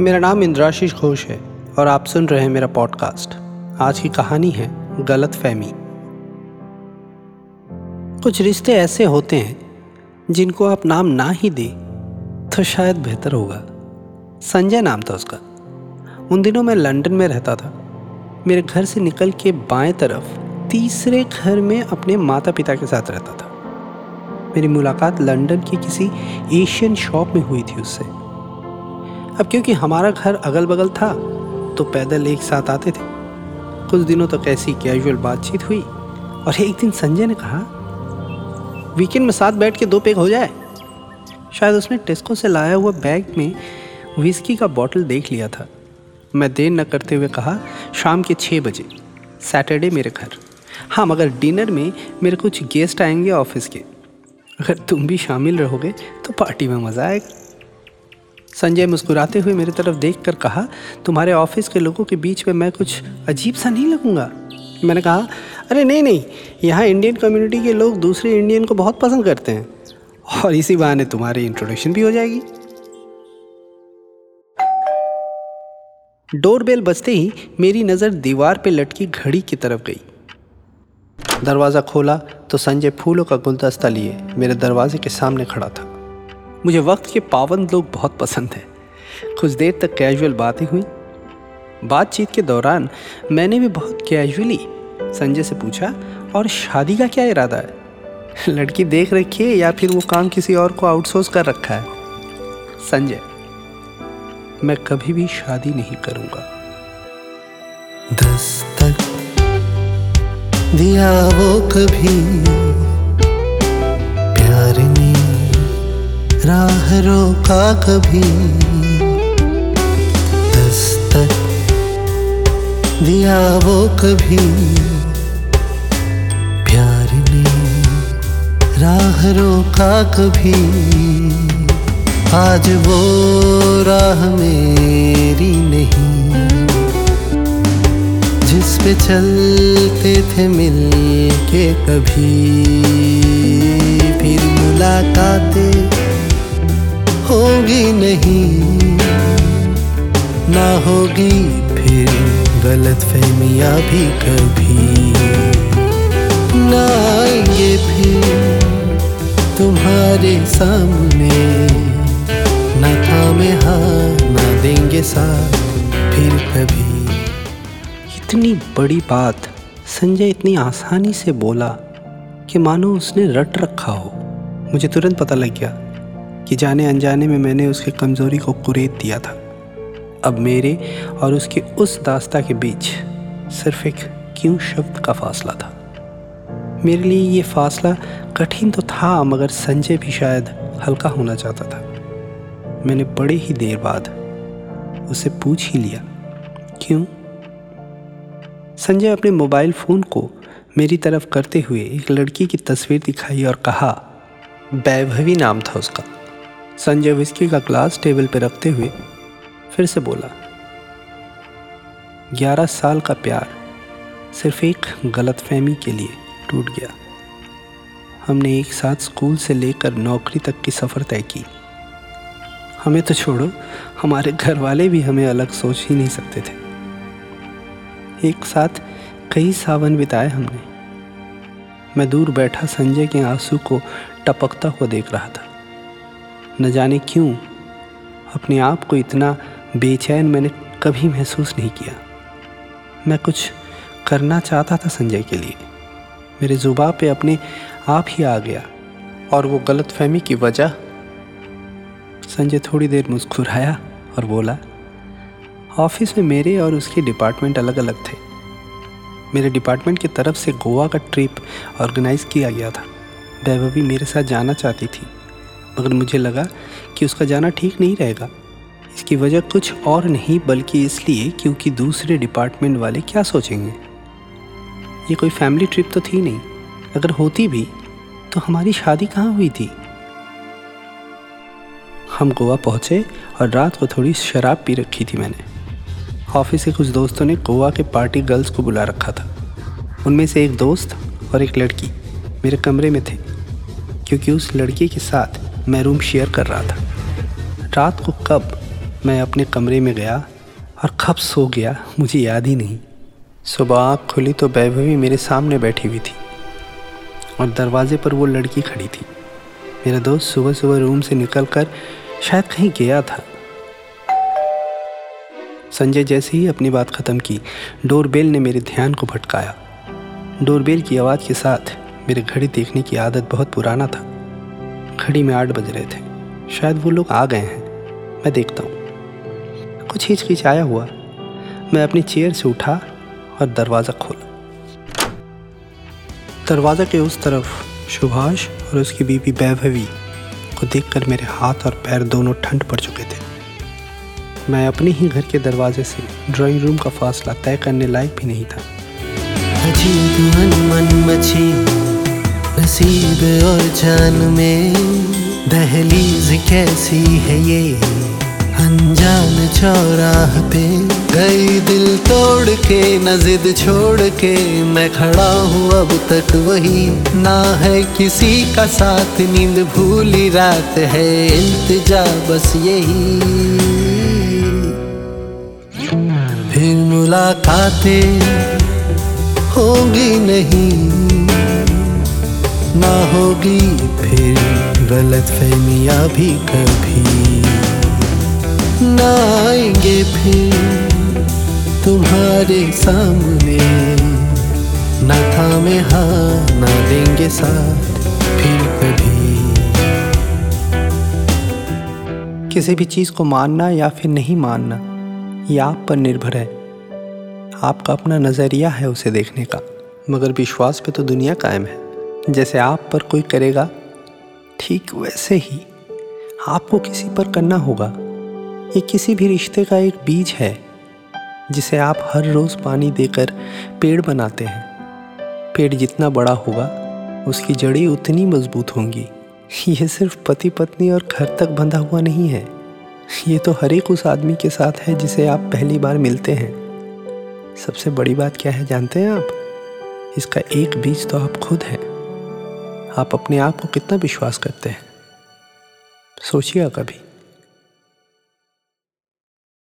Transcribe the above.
मेरा नाम इंद्राशीष घोष है और आप सुन रहे हैं मेरा पॉडकास्ट। आज की कहानी है गलत फहमी। कुछ रिश्ते ऐसे होते हैं जिनको आप नाम ना ही दे तो शायद बेहतर होगा। संजय नाम था उसका। उन दिनों मैं लंदन में रहता था। मेरे घर से निकल के बाएँ तरफ़ तीसरे घर में अपने माता पिता के साथ रहता था। मेरी मुलाकात लंदन की किसी एशियन शॉप में हुई थी उससे। अब क्योंकि हमारा घर अगल बगल था तो पैदल एक साथ आते थे। कुछ दिनों तक तो ऐसी कैजुअल बातचीत हुई और एक दिन संजय ने कहा वीकेंड में साथ बैठ के दो पेग हो जाए? शायद उसने टेस्को से लाया हुआ बैग में विस्की का बॉटल देख लिया था। मैं देर न करते हुए कहा, शाम के छः बजे सैटरडे मेरे घर। हाँ मगर डिनर में मेरे कुछ गेस्ट आएँगे ऑफ़िस के। अगर तुम भी शामिल रहोगे तो पार्टी में मज़ा आएगा। संजय मुस्कुराते हुए मेरी तरफ़ देख कर कहा, तुम्हारे ऑफ़िस के लोगों के बीच में मैं कुछ अजीब सा नहीं लगूँगा? मैंने कहा, अरे नहीं नहीं, यहाँ इंडियन कम्युनिटी के लोग दूसरे इंडियन को बहुत पसंद करते हैं। और इसी बहाने तुम्हारी इंट्रोडक्शन भी हो जाएगी. डोरबेल बजते ही मेरी नज़र दीवार पे लटकी घड़ी की तरफ़ गई। दरवाज़ा खोला तो संजय फूलों का गुलदस्ता लिए मेरे दरवाजे के सामने खड़ा था। मुझे वक्त के पाबंद लोग बहुत पसंद हैं। कुछ देर तक कैजुअल बातें हुई। बातचीत के दौरान मैंने भी बहुत कैजुअली संजय से पूछा, और शादी का क्या इरादा है? लड़की देख रखी है या फिर वो काम किसी और को आउटसोर्स कर रखा है? संजय, मैं कभी भी शादी नहीं करूँगा। दस्तक दिया वो कभी, प्यार ने राह रोका कभी दस्तक दिया वो कभी प्यार ने राह रोका कभी आज वो राह मेरी नहीं। जिस पे चलते थे मिल के कभी फिर मुलाकातें होगी नहीं। ना होगी फिर गलत फहमिया भी कभी। ना आएँगे फिर तुम्हारे सामने। ना थामे हाँ ना देंगे साथ फिर कभी। इतनी बड़ी बात संजय इतनी आसानी से बोला कि मानो उसने रट रखा हो। मुझे तुरंत पता लग गया। कि जाने अनजाने में मैंने उसकी कमज़ोरी को कुरेद दिया था। अब मेरे और उसके उस दास्ता के बीच सिर्फ़ एक क्यों शब्द का फासला था। मेरे लिए ये फासला कठिन तो था, मगर संजय भी शायद हल्का होना चाहता था। मैंने बड़े ही देर बाद उसे पूछ ही लिया, क्यों? संजय अपने मोबाइल फ़ोन को मेरी तरफ़ करते हुए एक लड़की की तस्वीर दिखाई और कहा वैभवी नाम था उसका। संजय विस्की का ग्लास टेबल पर रखते हुए फिर से बोला, ग्यारह साल का प्यार सिर्फ़ एक गलत फहमी के लिए टूट गया। हमने एक साथ स्कूल से लेकर नौकरी तक की सफ़र तय की। हमें तो छोड़ो, हमारे घर वाले भी हमें अलग सोच ही नहीं सकते थे। एक साथ कई सावन बिताए हमने। मैं दूर बैठा संजय के आँसू को टपकता हुआ देख रहा था। न जाने क्यों, अपने आप को इतना बेचैन मैंने कभी महसूस नहीं किया। मैं कुछ करना चाहता था संजय के लिए। मेरे जुबा पे अपने आप ही आ गया और वो गलत फहमी की वजह संजय थोड़ी देर मुस्कुराया और बोला, ऑफ़िस में मेरे और उसके डिपार्टमेंट अलग अलग थे। मेरे डिपार्टमेंट की तरफ़ से गोवा का ट्रिप ऑर्गेनाइज़ किया गया था। वैभवी मेरे साथ जाना चाहती थी। मगर मुझे लगा कि उसका जाना ठीक नहीं रहेगा। इसकी वजह कुछ और नहीं, बल्कि इसलिए क्योंकि दूसरे डिपार्टमेंट वाले क्या सोचेंगे? ये कोई फैमिली ट्रिप तो थी नहीं। अगर होती भी तो हमारी शादी कहाँ हुई थी? हम गोवा पहुँचे और रात को थोड़ी शराब पी रखी थी मैंने। ऑफ़िस के कुछ दोस्तों ने गोवा के पार्टी गर्ल्स को बुला रखा था। उनमें से एक दोस्त और एक लड़की मेरे कमरे में थे, क्योंकि उस लड़की के साथ मैं रूम शेयर कर रहा था। रात को कब मैं अपने कमरे में गया और कब सो गया, मुझे याद ही नहीं। सुबह आँख खुली तो वैभवी मेरे सामने बैठी हुई थी और दरवाजे पर वो लड़की खड़ी थी। मेरा दोस्त सुबह सुबह रूम से निकल कर शायद कहीं गया था। संजय जैसे ही अपनी बात ख़त्म की, डोरबेल ने मेरे ध्यान को भटकाया। डोरबेल की आवाज़ के साथ मेरे घड़ी देखने की आदत बहुत पुराना था। घड़ी में आठ बज रहे थे। शायद वो लोग आ गए हैं। मैं देखता हूँ। कुछ हिचकिचाया हुआ। मैं अपनी चेयर से उठा और दरवाज़ा खोला। दरवाज़ा के उस तरफ़ सुभाष और उसकी बीवी वैभवी को देखकर मेरे हाथ और पैर दोनों ठंड पड़ चुके थे। मैं अपने ही घर के दरवाजे से ड्राइंग रूम का फासला तय करने लायक भी नहीं था। अजीब मन मची नसीब और जान में दहलीज कैसी है ये? अनजान चौराह पे गई दिल तोड़ के न जिद छोड़ के, मैं खड़ा हूँ अब तक वही। ना है किसी का साथ, नींद भूली रात है इंतजा बस यही। फिर मुलाकातें होगी नहीं। होगी फिर गलत फहमिया भी कभी। ना आएँगे फिर तुम्हारे सामने। न थामे हाँ ना देंगे साथ फिर कभी। किसी भी चीज़ को मानना या फिर नहीं मानना, ये आप पर निर्भर है। आपका अपना नज़रिया है उसे देखने का, मगर विश्वास पे तो दुनिया कायम है। जैसे आप पर कोई करेगा, ठीक वैसे ही आपको किसी पर करना होगा। ये किसी भी रिश्ते का एक बीज है, जिसे आप हर रोज़ पानी देकर पेड़ बनाते हैं। पेड़ जितना बड़ा होगा, उसकी जड़ी उतनी मज़बूत होंगी। ये सिर्फ़ पति पत्नी और घर तक बंधा हुआ नहीं है। ये तो हर एक उस आदमी के साथ है जिसे आप पहली बार मिलते हैं। सबसे बड़ी बात क्या है, जानते हैं आप? इसका एक बीज तो आप खुद हैं। आप अपने आप को कितना विश्वास करते हैं? सोचिएगा कभी।